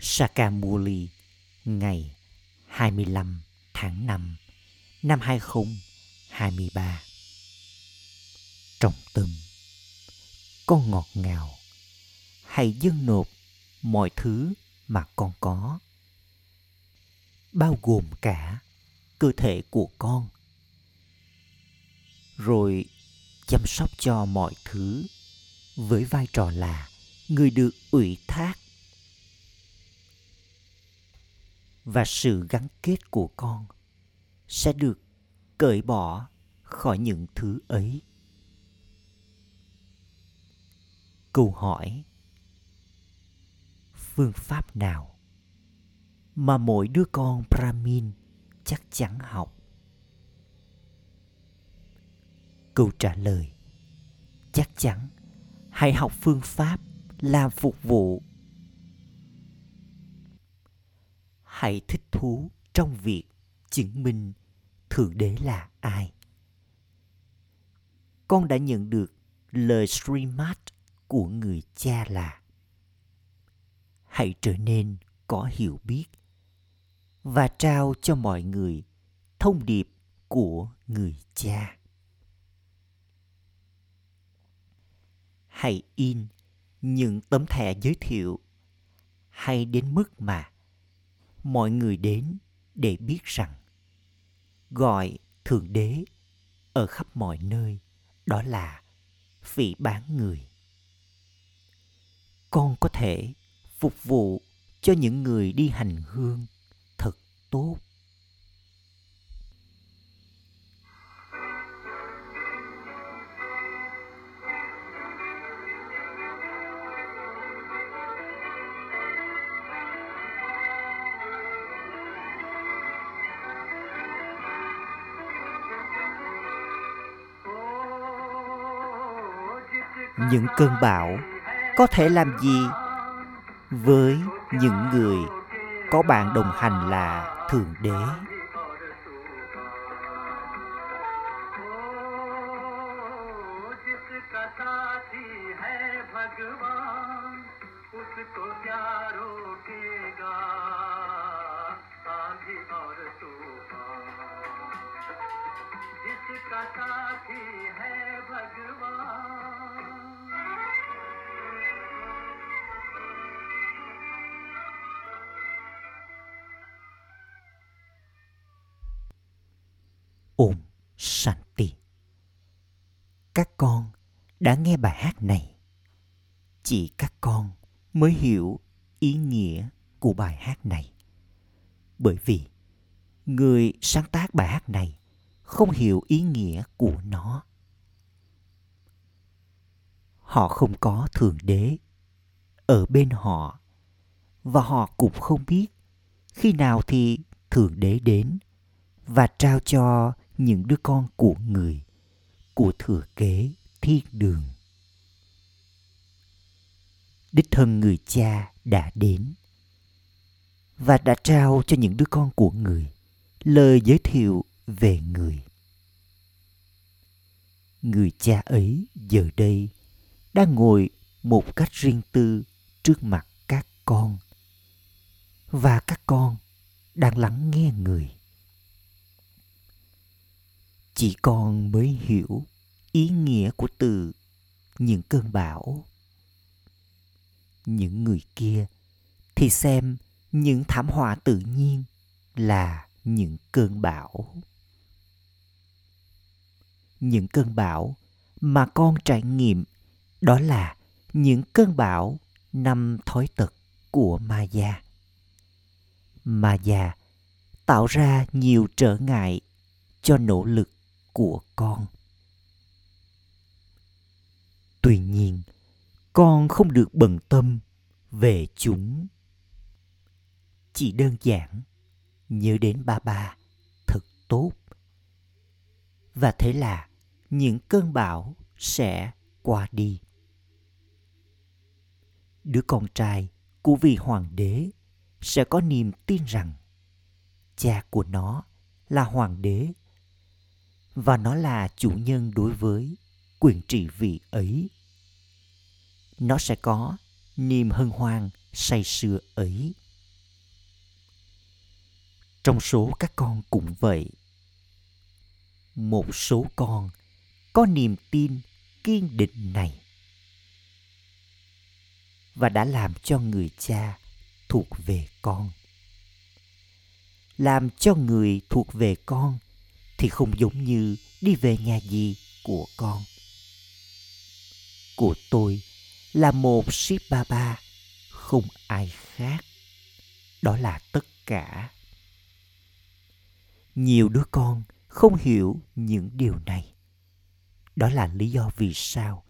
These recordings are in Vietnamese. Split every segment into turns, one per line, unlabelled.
Sakamuli ngày 25 tháng 5 năm 2023. Trong tâm, con ngọt ngào, hãy dâng nộp mọi thứ mà con có, bao gồm cả cơ thể của con, rồi chăm sóc cho mọi thứ với vai trò là người được ủy thác và sự gắn kết của con sẽ được cởi bỏ khỏi những thứ ấy. Câu hỏi, phương pháp nào mà mỗi đứa con brahmin chắc chắn học? Câu trả lời, chắc chắn hãy học phương pháp làm phục vụ hãy thích thú trong việc chứng minh thượng đế là ai. Con đã nhận được lời streamat của người cha là, hãy trở nên có hiểu biết và trao cho mọi người thông điệp của người cha. Hãy in những tấm thẻ giới thiệu. Hay đến mức mà mọi người đến để biết rằng gọi thượng đế ở khắp mọi nơi đó là phỉ bán người. Con có thể phục vụ cho những người đi hành hương thật tốt. Những cơn bão có thể làm gì với những người có bạn đồng hành là thượng đế mới hiểu ý nghĩa của bài hát này. Bởi vì người sáng tác bài hát này không hiểu ý nghĩa của nó. Họ không có thượng đế ở bên họ và họ cũng không biết khi nào thì thượng đế đến và trao cho những đứa con của người, của thừa kế thiên đường đích thân người cha đã đến và đã trao cho những đứa con của người lời giới thiệu về người. Người cha ấy giờ đây đang ngồi một cách riêng tư trước mặt các con và các con đang lắng nghe người. Chỉ con mới hiểu ý nghĩa của từ những cơn bão những người kia, thì xem những thảm họa tự nhiên là những cơn bão. Những cơn bão mà con trải nghiệm đó là những cơn bão năm thói tật của ma gia ma gia tạo ra nhiều trở ngại cho nỗ lực của con. Tuy nhiên, con không được bận tâm về chúng. Chỉ đơn giản nhớ đến ba ba thật tốt. Và thế là những cơn bão sẽ qua đi. Đứa con trai của vị hoàng đế sẽ có niềm tin rằng cha của nó là hoàng đế và nó là chủ nhân đối với quyền trị vị ấy. Nó sẽ có niềm hân hoan say sưa ấy. Trong số các con cũng vậy. Một số con có niềm tin kiên định này. Và đã làm cho người cha thuộc về con. Làm cho người thuộc về con thì không giống như đi về nhà gì của con. Của tôi là một ship ba ba, không ai khác. Đó là tất cả. Nhiều đứa con không hiểu những điều này. Đó là lý do vì sao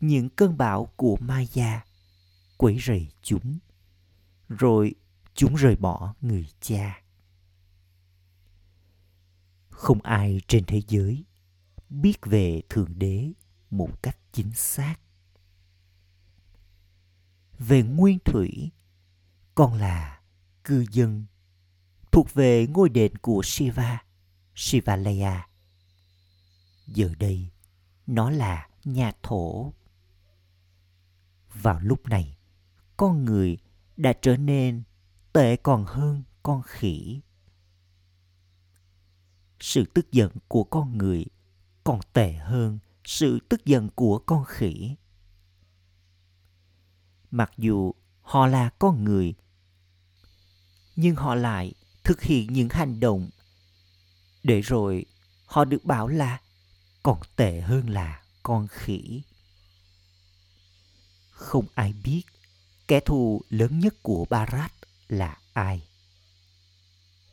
những cơn bão của maya quấy rầy chúng, rồi chúng rời bỏ người cha. Không ai trên thế giới biết về thượng đế một cách chính xác về nguyên thủy con là cư dân, thuộc về ngôi đền của shiva shivalaya giờ đây, nó là nhà thổ. Vào lúc này, con người đã trở nên tệ còn hơn con khỉ. Sự tức giận của con người còn tệ hơn sự tức giận của con khỉ mặc dù họ là con người, nhưng họ lại thực hiện những hành động để rồi họ được bảo là còn tệ hơn là con khỉ. Không ai biết kẻ thù lớn nhất của barat là ai.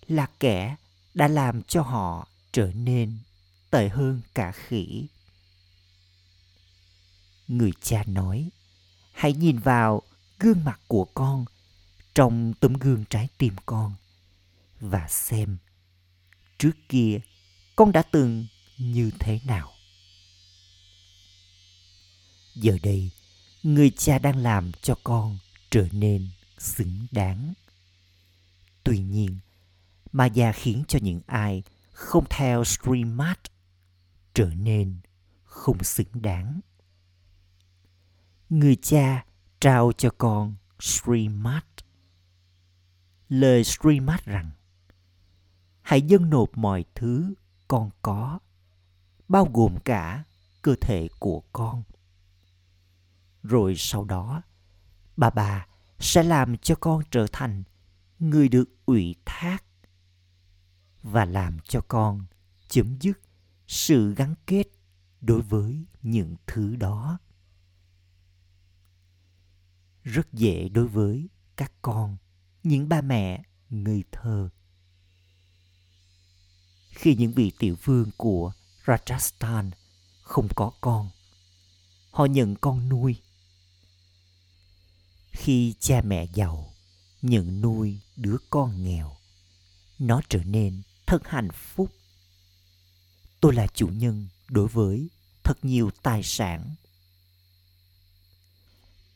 Là kẻ đã làm cho họ trở nên tệ hơn cả khỉ. Người cha nói hãy nhìn vào gương mặt của con trong tấm gương trái tim con và xem trước kia con đã từng như thế nào. Giờ đây, người cha đang làm cho con trở nên xứng đáng. Tuy nhiên, mà già khiến cho những ai không theo streammart trở nên không xứng đáng người cha trao cho con streammart lời streammart rằng, hãy dâng nộp mọi thứ con có, bao gồm cả cơ thể của con. Rồi sau đó, bà bà sẽ làm cho con trở thành người được ủy thác và làm cho con chấm dứt sự gắn kết đối với những thứ đó rất dễ đối với các con, những ba mẹ, ngây thơ. Khi những vị tiểu vương của rajasthan không có con, họ nhận con nuôi. Khi cha mẹ giàu, nhận nuôi đứa con nghèo, nó trở nên thật hạnh phúc. Tôi là chủ nhân đối với thật nhiều tài sản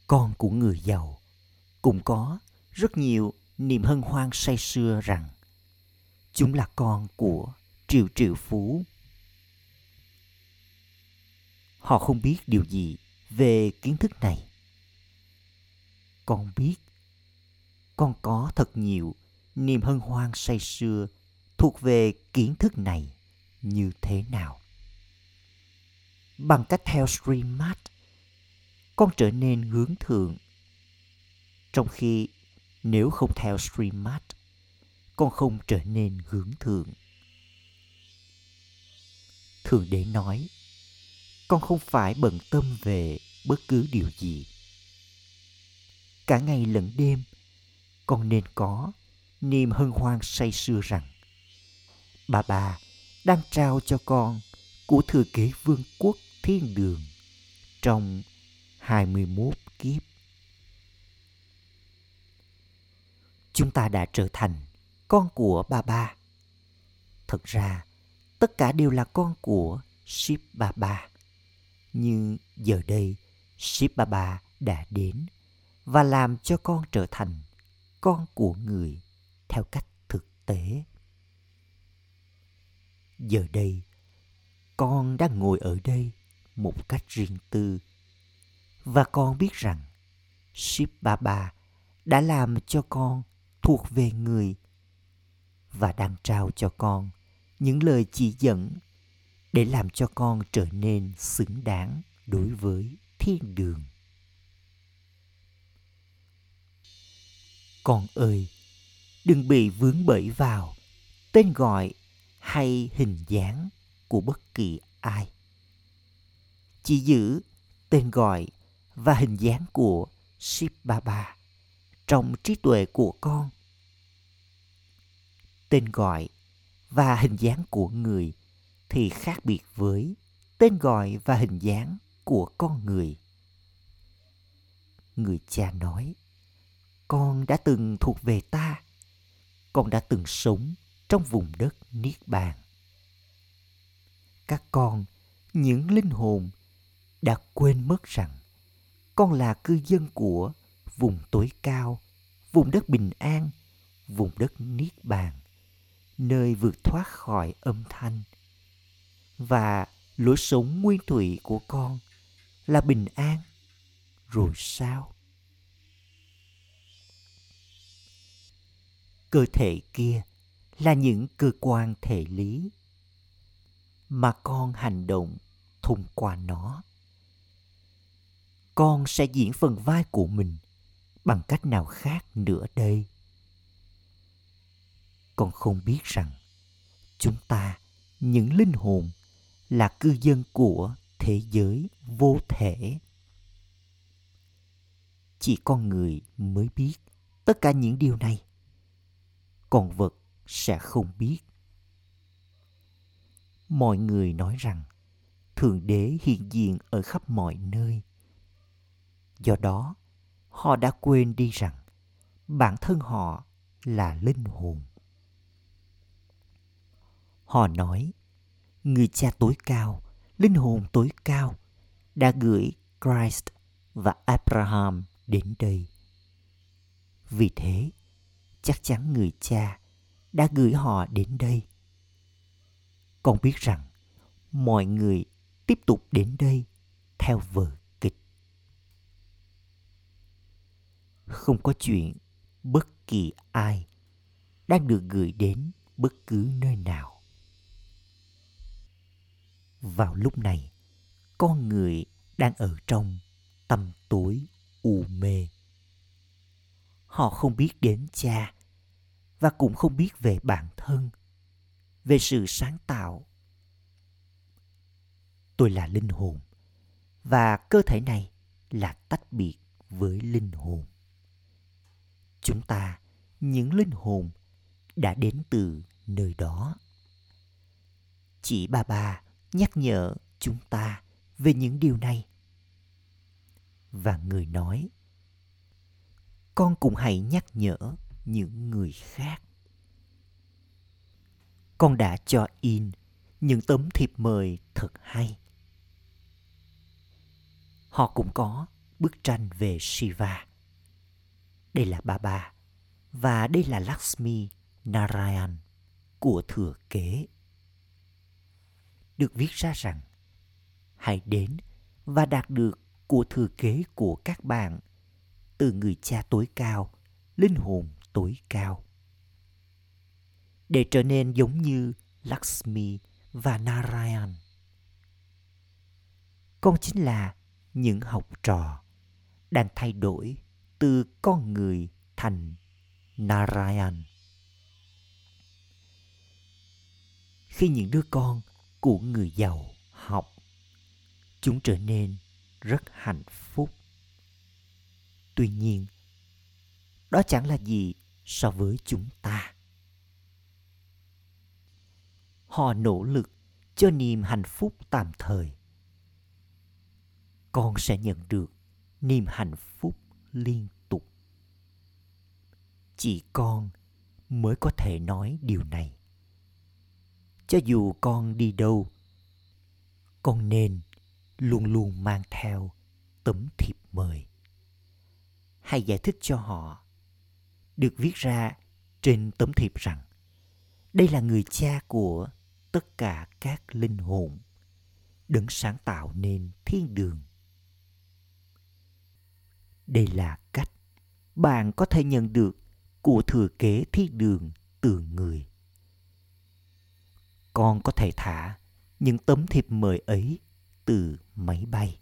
con của người giàu. Cũng có rất nhiều niềm hân hoan say sưa rằng, chúng là con của triệu triệu phú. Họ không biết điều gì về kiến thức này. Con biết, con có thật nhiều niềm hân hoan say sưa thuộc về kiến thức này như thế nào? Bằng cách theo stream mát con trở nên hướng thượng. Trong khi nếu không theo stream con không trở nên hướng thượng. Thường đế nói, con không phải bận tâm về bất cứ điều gì. Cả ngày lẫn đêm, con nên có niềm hân hoan say sưa rằng, bà bà đang trao cho con của thừa kế vương quốc thiên đường trong 21 kiếp. Chúng ta đã trở thành con của bà ba. Thật ra, tất cả đều là con của Ship Ba Ba. Nhưng giờ đây, Ship Ba Ba đã đến và làm cho con trở thành con của người theo cách thực tế giờ đây con đang ngồi ở đây một cách riêng tư và con biết rằng ship ba ba đã làm cho con thuộc về người và đang trao cho con những lời chỉ dẫn để làm cho con trở nên xứng đáng đối với thiên đường. Con ơi, đừng bị vướng bẫy vào tên gọi hay hình dáng của bất kỳ ai. Chỉ giữ tên gọi và hình dáng của Ship Baba trong trí tuệ của con. Tên gọi và hình dáng của người thì khác biệt với tên gọi và hình dáng của con người. Người cha nói, con đã từng thuộc về ta, con đã từng sống trong vùng đất Niết Bàn. Các con, những linh hồn đã quên mất rằng con là cư dân của vùng tối cao, vùng đất bình an, vùng đất niết bàn, nơi vượt thoát khỏi âm thanh. Và lối sống nguyên thủy của con là bình an, rồi sao? Cơ thể kia là những cơ quan thể lý mà con hành động thông qua nó con sẽ diễn phần vai của mình bằng cách nào khác nữa đây? Con không biết rằng chúng ta, những linh hồn, là cư dân của thế giới vô thể. Chỉ con người mới biết tất cả những điều này. Con vật sẽ không biết. Mọi người nói rằng thượng đế hiện diện ở khắp mọi nơi do đó, họ đã quên đi rằng bản thân họ là linh hồn. Họ nói, người cha tối cao, linh hồn tối cao đã gửi christ và abraham đến đây. Vì thế, chắc chắn người cha đã gửi họ đến đây. Con biết rằng mọi người tiếp tục đến đây theo vợ không có chuyện bất kỳ ai đang được gửi đến bất cứ nơi nào. Vào lúc này, con người đang ở trong tâm tối u mê. Họ không biết đến cha và cũng không biết về bản thân, về sự sáng tạo. Tôi là linh hồn và cơ thể này là tách biệt với linh hồn chúng ta, những linh hồn đã đến từ nơi đó. Chị bà ba nhắc nhở chúng ta về những điều này. Và người nói, con cũng hãy nhắc nhở những người khác. Con đã cho in những tấm thiệp mời thật hay. Họ cũng có bức tranh về shiva đây là Baba và đây là Lakshmi Narayan của thừa kế. Được viết ra rằng hãy đến và đạt được của thừa kế của các bạn từ người cha tối cao, linh hồn tối cao. Để trở nên giống như Lakshmi và Narayan. Con chính là những học trò đang thay đổi từ con người thành Narayan. Khi những đứa con của người giàu học, chúng trở nên rất hạnh phúc. Tuy nhiên, đó chẳng là gì so với chúng ta. Họ nỗ lực cho niềm hạnh phúc tạm thời. Con sẽ nhận được niềm hạnh phúc liên tục. Chỉ con mới có thể nói điều này. Cho dù con đi đâu, con nên luôn luôn mang theo tấm thiệp mời. Hay giải thích cho họ, được viết ra trên tấm thiệp rằng, đây là người cha của tất cả các linh hồn, đấng sáng tạo nên thiên đường đây là cách bạn có thể nhận được của thừa kế thiên đường từ người. con có thể thả những tấm thiệp mời ấy từ máy bay.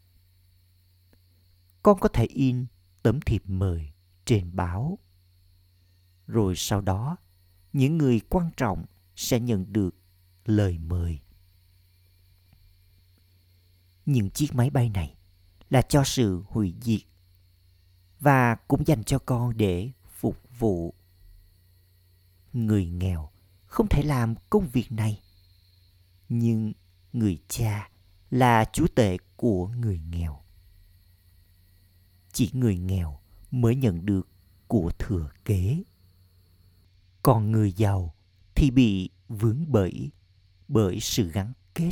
Con có thể in tấm thiệp mời trên báo. Rồi sau đó, những người quan trọng sẽ nhận được lời mời. Những chiếc máy bay này là cho sự hủy diệt và cũng dành cho con để phục vụ. Người nghèo không thể làm công việc này, nhưng người cha là chúa tể của người nghèo. Chỉ người nghèo mới nhận được của thừa kế. Còn người giàu thì bị vướng bẫy bởi sự gắn kết.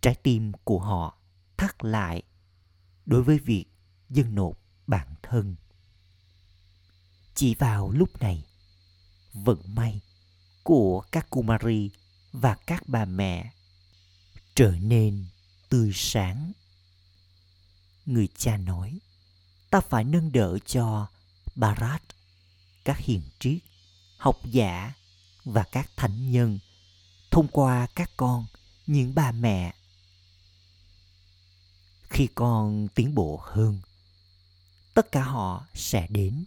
Trái tim của họ thắt lại đối với việc dân nộp bản thân. Chỉ vào lúc này, vận may của các Kumari và các bà mẹ trở nên tươi sáng. Người cha nói, ta phải nâng đỡ cho Barat, các hiền triết, học giả và các thánh nhân thông qua các con, những bà mẹ. Khi con tiến bộ hơn, tất cả họ sẽ đến.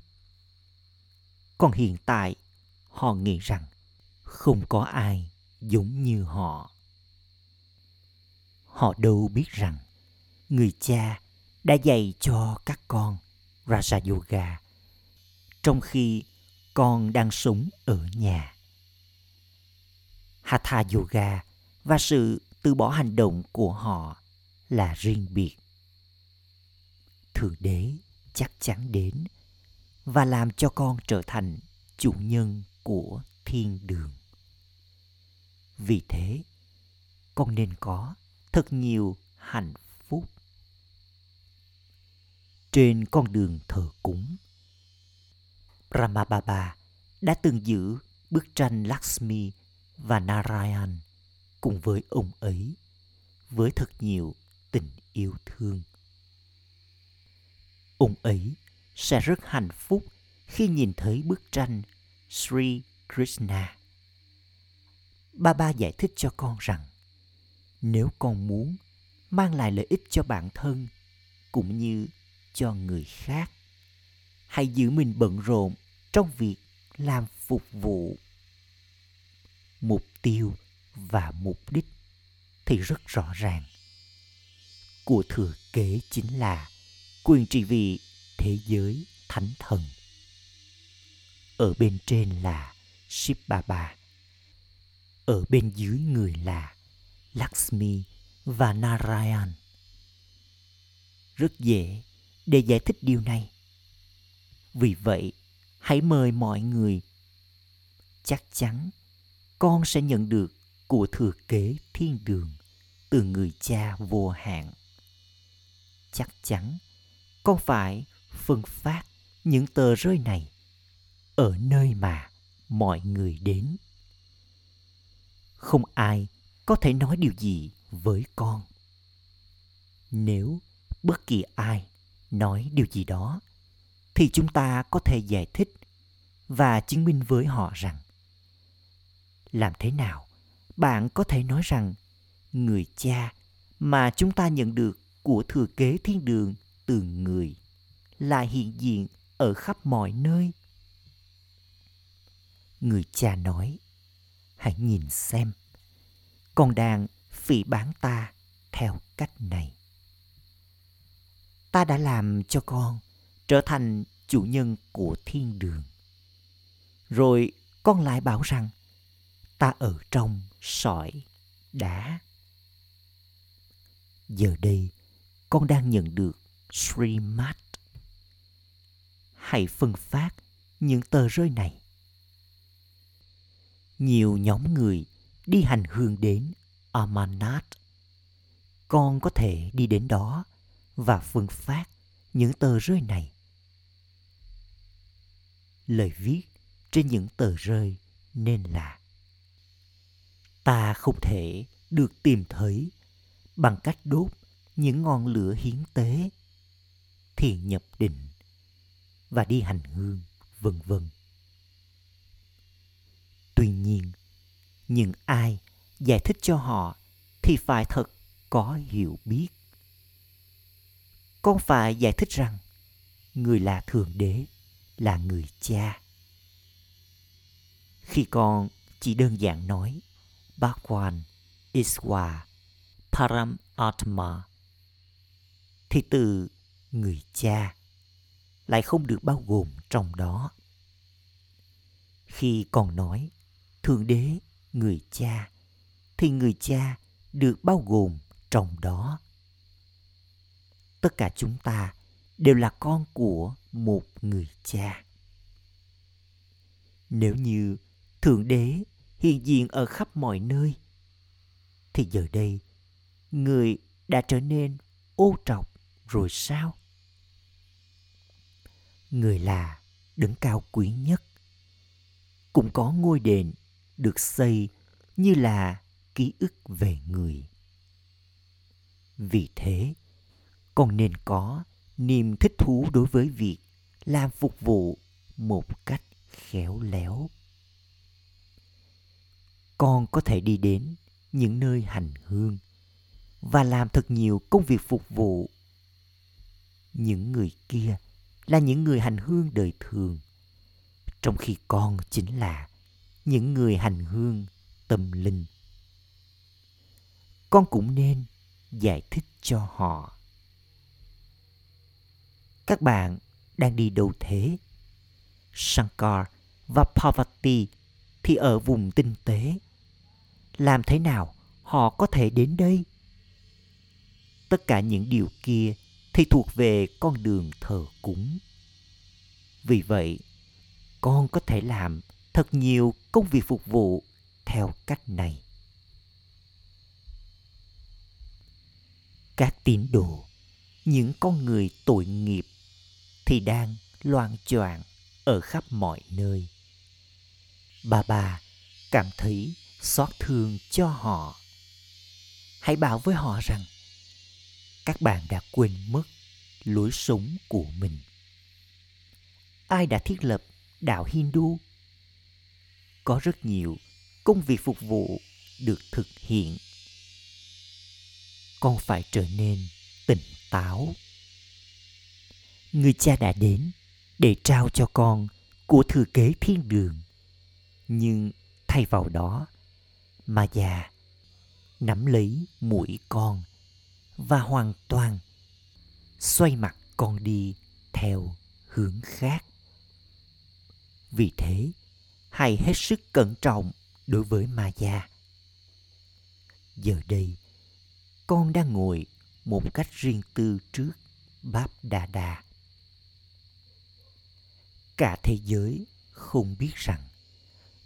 Còn hiện tại, họ nghĩ rằng không có ai giống như họ. Họ đâu biết rằng người cha đã dạy cho các con Raja Yoga trong khi con đang sống ở nhà. Hatha Yoga và sự từ bỏ hành động của họ là riêng biệt. Thượng Đế chắc chắn đến và làm cho con trở thành chủ nhân của thiên đường. Vì thế, con nên có thật nhiều hạnh phúc. Trên con đường thờ cúng, Ramababa đã từng giữ bức tranh Lakshmi và Narayan cùng với ông ấy với thật nhiều tình yêu thương. Ông ấy sẽ rất hạnh phúc khi nhìn thấy bức tranh Sri Krishna. Baba giải thích cho con rằng, nếu con muốn mang lại lợi ích cho bản thân cũng như cho người khác, hãy giữ mình bận rộn trong việc làm phục vụ mục tiêu và mục đích thì rất rõ ràng của thừa kế chính là quyền trị vì thế giới thánh thần ở bên trên là Shiv Baba ở bên dưới người là Lakshmi và Narayan. Rất dễ để giải thích điều này. Vì vậy, hãy mời mọi người. Chắc chắn con sẽ nhận được của thừa kế thiên đường từ người cha vô hạn. Chắc chắn con phải phân phát những tờ rơi này ở nơi mà mọi người đến. Không ai có thể nói điều gì với con nếu bất kỳ ai nói điều gì đó, thì chúng ta có thể giải thích và chứng minh với họ rằng, làm thế nào bạn có thể nói rằng người cha mà chúng ta nhận được của thừa kế thiên đường từ người là hiện diện ở khắp mọi nơi. Người cha nói, hãy nhìn xem, con đang phỉ bán ta theo cách này. Ta đã làm cho con trở thành chủ nhân của thiên đường. Rồi con lại bảo rằng, ta ở trong sỏi đá. Giờ đây con đang nhận được Srimad. Hãy phân phát những tờ rơi này. Nhiều nhóm người đi hành hương đến Amarnath. Con có thể đi đến đó và phân phát những tờ rơi này. Lời viết trên những tờ rơi nên là Ta không thể được tìm thấy bằng cách đốt những ngọn lửa hiến tế, thì nhập định và đi hành hương, vân vân. Tuy nhiên, những ai giải thích cho họ thì phải thật có hiểu biết. Con phải giải thích rằng người là Thượng Đế, là người cha. Khi con chỉ đơn giản nói Bhagwan, Iswa, Param Atma thì từ người cha lại không được bao gồm trong đó. Khi còn nói Thượng Đế, người cha thì người cha được bao gồm trong đó. Tất cả chúng ta đều là con của một người cha. Nếu như Thượng Đế hiện diện ở khắp mọi nơi, thì giờ đây người đã trở nên ô trọc rồi sao? Người là đấng cao quý nhất. Cũng có ngôi đền được xây như là ký ức về người. Vì thế, con nên có niềm thích thú đối với việc làm phục vụ một cách khéo léo. Con có thể đi đến những nơi hành hương và làm thật nhiều công việc phục vụ. Những người kia là những người hành hương đời thường, trong khi con chính là những người hành hương tâm linh. Con cũng nên giải thích cho họ. Các bạn đang đi đâu thế? Shankar và Parvati thì ở vùng tinh tế. Làm thế nào họ có thể đến đây? Tất cả những điều kia thì thuộc về con đường thờ cúng. Vì vậy, con có thể làm thật nhiều công việc phục vụ theo cách này. Các tín đồ, những con người tội nghiệp thì đang loạn choạng ở khắp mọi nơi. Bà bà cảm thấy xót thương cho họ. Hãy bảo với họ rằng các bạn đã quên mất lối sống của mình. Ai đã thiết lập đạo Hindu? Có rất nhiều công việc phục vụ được thực hiện. Con phải trở nên tỉnh táo người cha đã đến để trao cho con của thừa kế thiên đường. Nhưng thay vào đó, mà già nắm lấy mũi con và hoàn toàn xoay mặt con đi theo hướng khác. Vì thế, hãy hết sức cẩn trọng đối với ma gia. Giờ đây, con đang ngồi một cách riêng tư trước Báp Đà Đà cả thế giới không biết rằng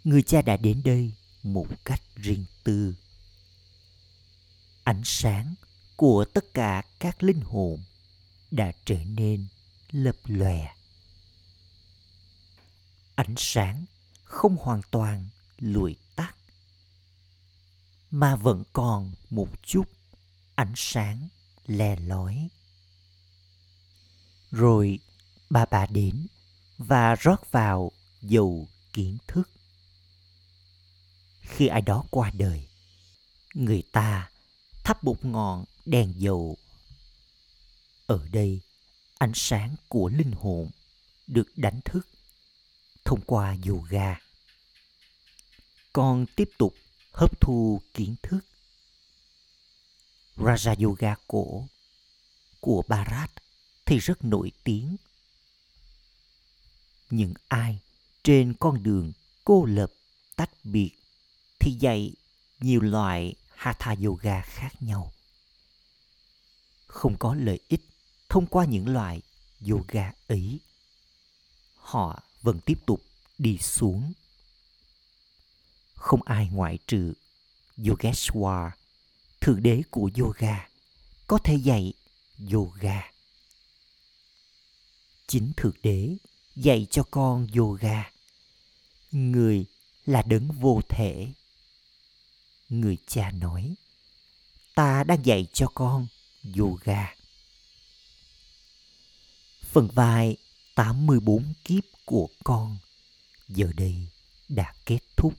người cha đã đến đây một cách riêng tư ánh sáng của tất cả các linh hồn đã trở nên lập lòe ánh sáng không hoàn toàn lụi tắt mà vẫn còn một chút ánh sáng le lói rồi bà bà đến và rót vào dầu kiến thức. Khi ai đó qua đời, người ta thắp một ngọn đèn dầu. Ở đây, ánh sáng của linh hồn được đánh thức thông qua yoga. Con tiếp tục hấp thu kiến thức. Raja Yoga cổ của Bharat thì rất nổi tiếng những ai trên con đường cô lập tách biệt thì dạy nhiều loại hatha yoga khác nhau. Không có lợi ích thông qua những loại yoga ấy. Họ vẫn tiếp tục đi xuống. Không ai ngoại trừ yogeshwar, thượng đế của yoga, có thể dạy yoga. Chính thượng đế dạy cho con yoga. Người là đấng vô thể người cha nói ta đang dạy cho con yoga phần vai 84 kiếp của con giờ đây đã kết thúc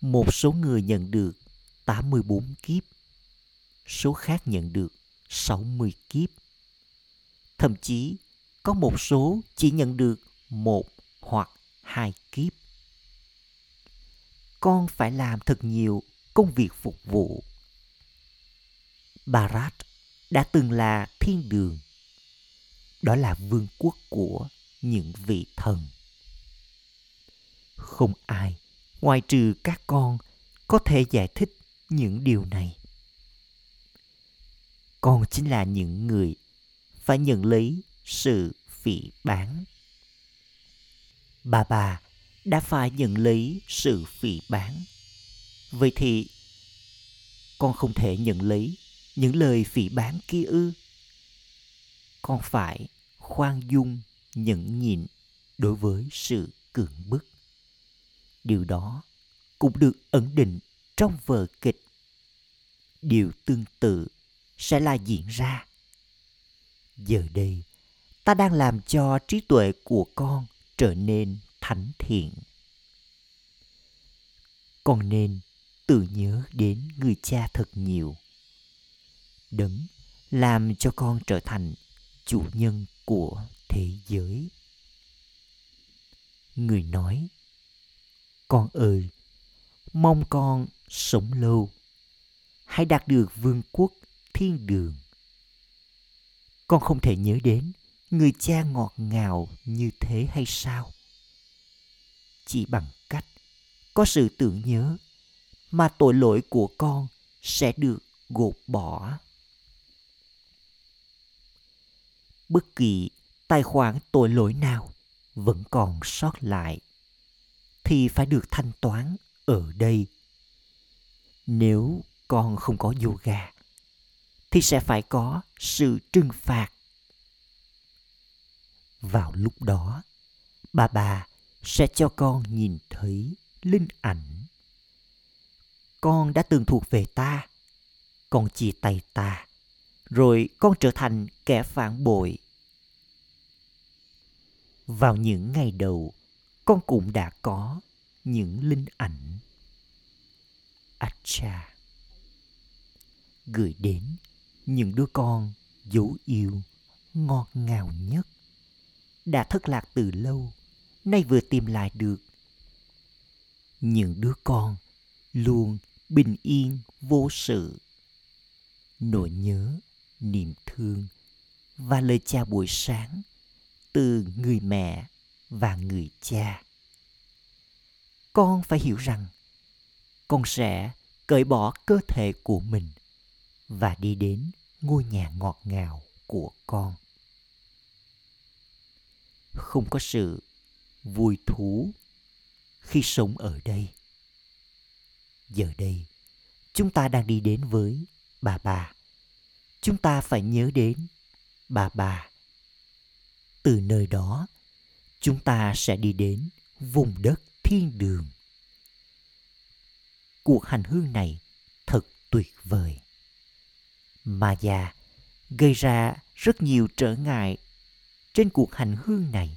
một số người nhận được 84 kiếp, số khác nhận được 60 kiếp. Thậm chí có một số chỉ nhận được một hoặc hai kiếp. Con phải làm thật nhiều công việc phục vụ. Bharat đã từng là thiên đường. Đó là vương quốc của những vị thần. Không ai ngoài trừ các con có thể giải thích những điều này. Con chính là những người phải nhận lấy sự phỉ bán. Bà bà đã phải nhận lấy sự phỉ bán. Vậy thì con không thể nhận lấy những lời phỉ bán kia ư? Con phải khoan dung, nhẫn nhịn đối với sự cưỡng bức. Điều đó cũng được ẩn định trong vở kịch. Điều tương tự sẽ là diễn ra. Giờ đây, ta đang làm cho trí tuệ của con trở nên thánh thiện. Con nên tự nhớ đến người cha thật nhiều. Đấng làm cho con trở thành chủ nhân của thế giới. Người nói, con ơi, mong con sống lâu, hãy đạt được vương quốc thiên đường. Con không thể nhớ đến người cha ngọt ngào như thế hay sao? Chỉ bằng cách có sự tưởng nhớ mà tội lỗi của con sẽ được gột bỏ. Bất kỳ tài khoản tội lỗi nào vẫn còn sót lại thì phải được thanh toán ở đây. Nếu con không có yoga thì sẽ phải có sự trừng phạt. Vào lúc đó, bà bà sẽ cho con nhìn thấy linh ảnh. Con đã từng thuộc về ta, con chia tay ta, rồi con trở thành kẻ phản bội. Vào những ngày đầu, con cũng đã có những linh ảnh. Acha gửi đến những đứa con dấu yêu ngọt ngào nhất đã thất lạc từ lâu nay vừa tìm lại được. Những đứa con luôn bình yên vô sự. Nỗi nhớ, niềm thương và lời chào buổi sáng từ người mẹ và người cha. Con phải hiểu rằng con sẽ cởi bỏ cơ thể của mình và đi đến ngôi nhà ngọt ngào của con. Không có sự vui thú khi sống ở đây. Giờ đây, chúng ta đang đi đến với bà bà. Chúng ta phải nhớ đến bà bà. Từ nơi đó, chúng ta sẽ đi đến vùng đất thiên đường. Cuộc hành hương này thật tuyệt vời. Mà già gây ra rất nhiều trở ngại trên cuộc hành hương này.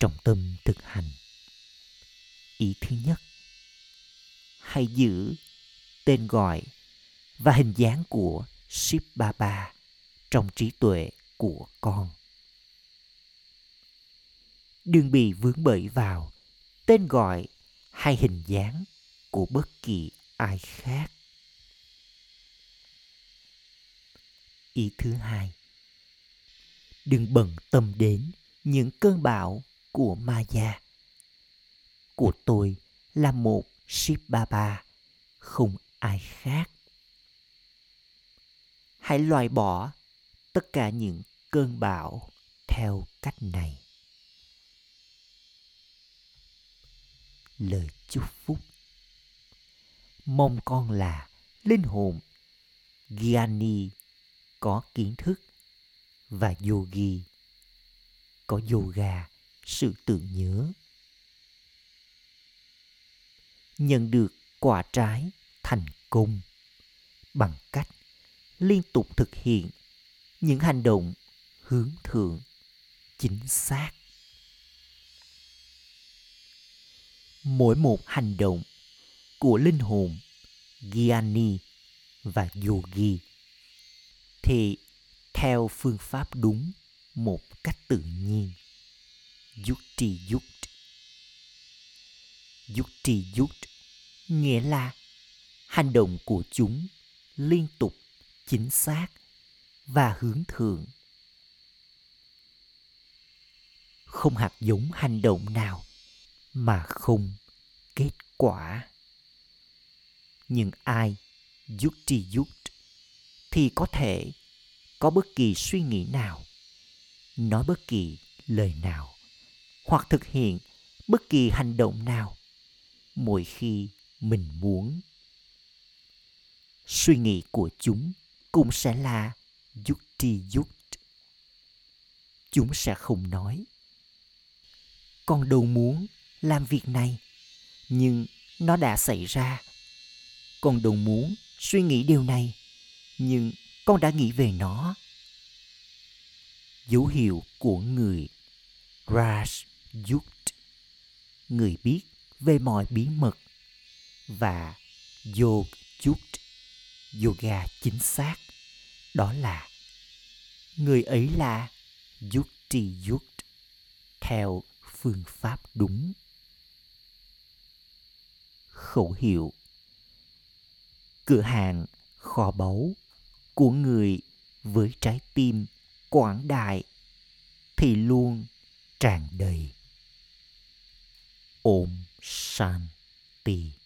Trọng tâm thực hành ý thứ nhất hãy giữ tên gọi và hình dáng của Ship Baba trong trí tuệ của con. Đừng bị vướng bẫy vào tên gọi hay hình dáng của bất kỳ ai khác. Ý thứ hai, đừng bận tâm đến những cơn bão của Maya. Của tôi là một Shiv Baba, không ai khác. Hãy loại bỏ tất cả những cơn bão theo cách này. Lời chúc phúc mong con là linh hồn Gyani có kiến thức và yogi có yoga sự tưởng nhớ nhận được quả trái thành công bằng cách liên tục thực hiện những hành động hướng thượng chính xác mỗi một hành động của linh hồn Gyani và Yogi thì theo phương pháp đúng một cách tự nhiên. Yukti Yukt Yukti Yukt nghĩa là hành động của chúng liên tục, chính xác và hướng thượng. Không hạt giống hành động nào mà không kết quả. Nhưng ai yukti yukt thì có thể có bất kỳ suy nghĩ nào, nói bất kỳ lời nào hoặc thực hiện bất kỳ hành động nào mỗi khi mình muốn. Suy nghĩ của chúng cũng sẽ là yukti yukt chúng sẽ không nói, con đâu muốn làm việc này, nhưng nó đã xảy ra. Con đâu muốn suy nghĩ điều này, nhưng con đã nghĩ về nó. Dấu hiệu của người Raj Yukt người biết về mọi bí mật và Yog Yukt yoga chính xác, đó là người ấy là Yukti Yukt theo phương pháp đúng. Khẩu hiệu, cửa hàng kho báu của người với trái tim quảng đại thì luôn tràn đầy Om shanti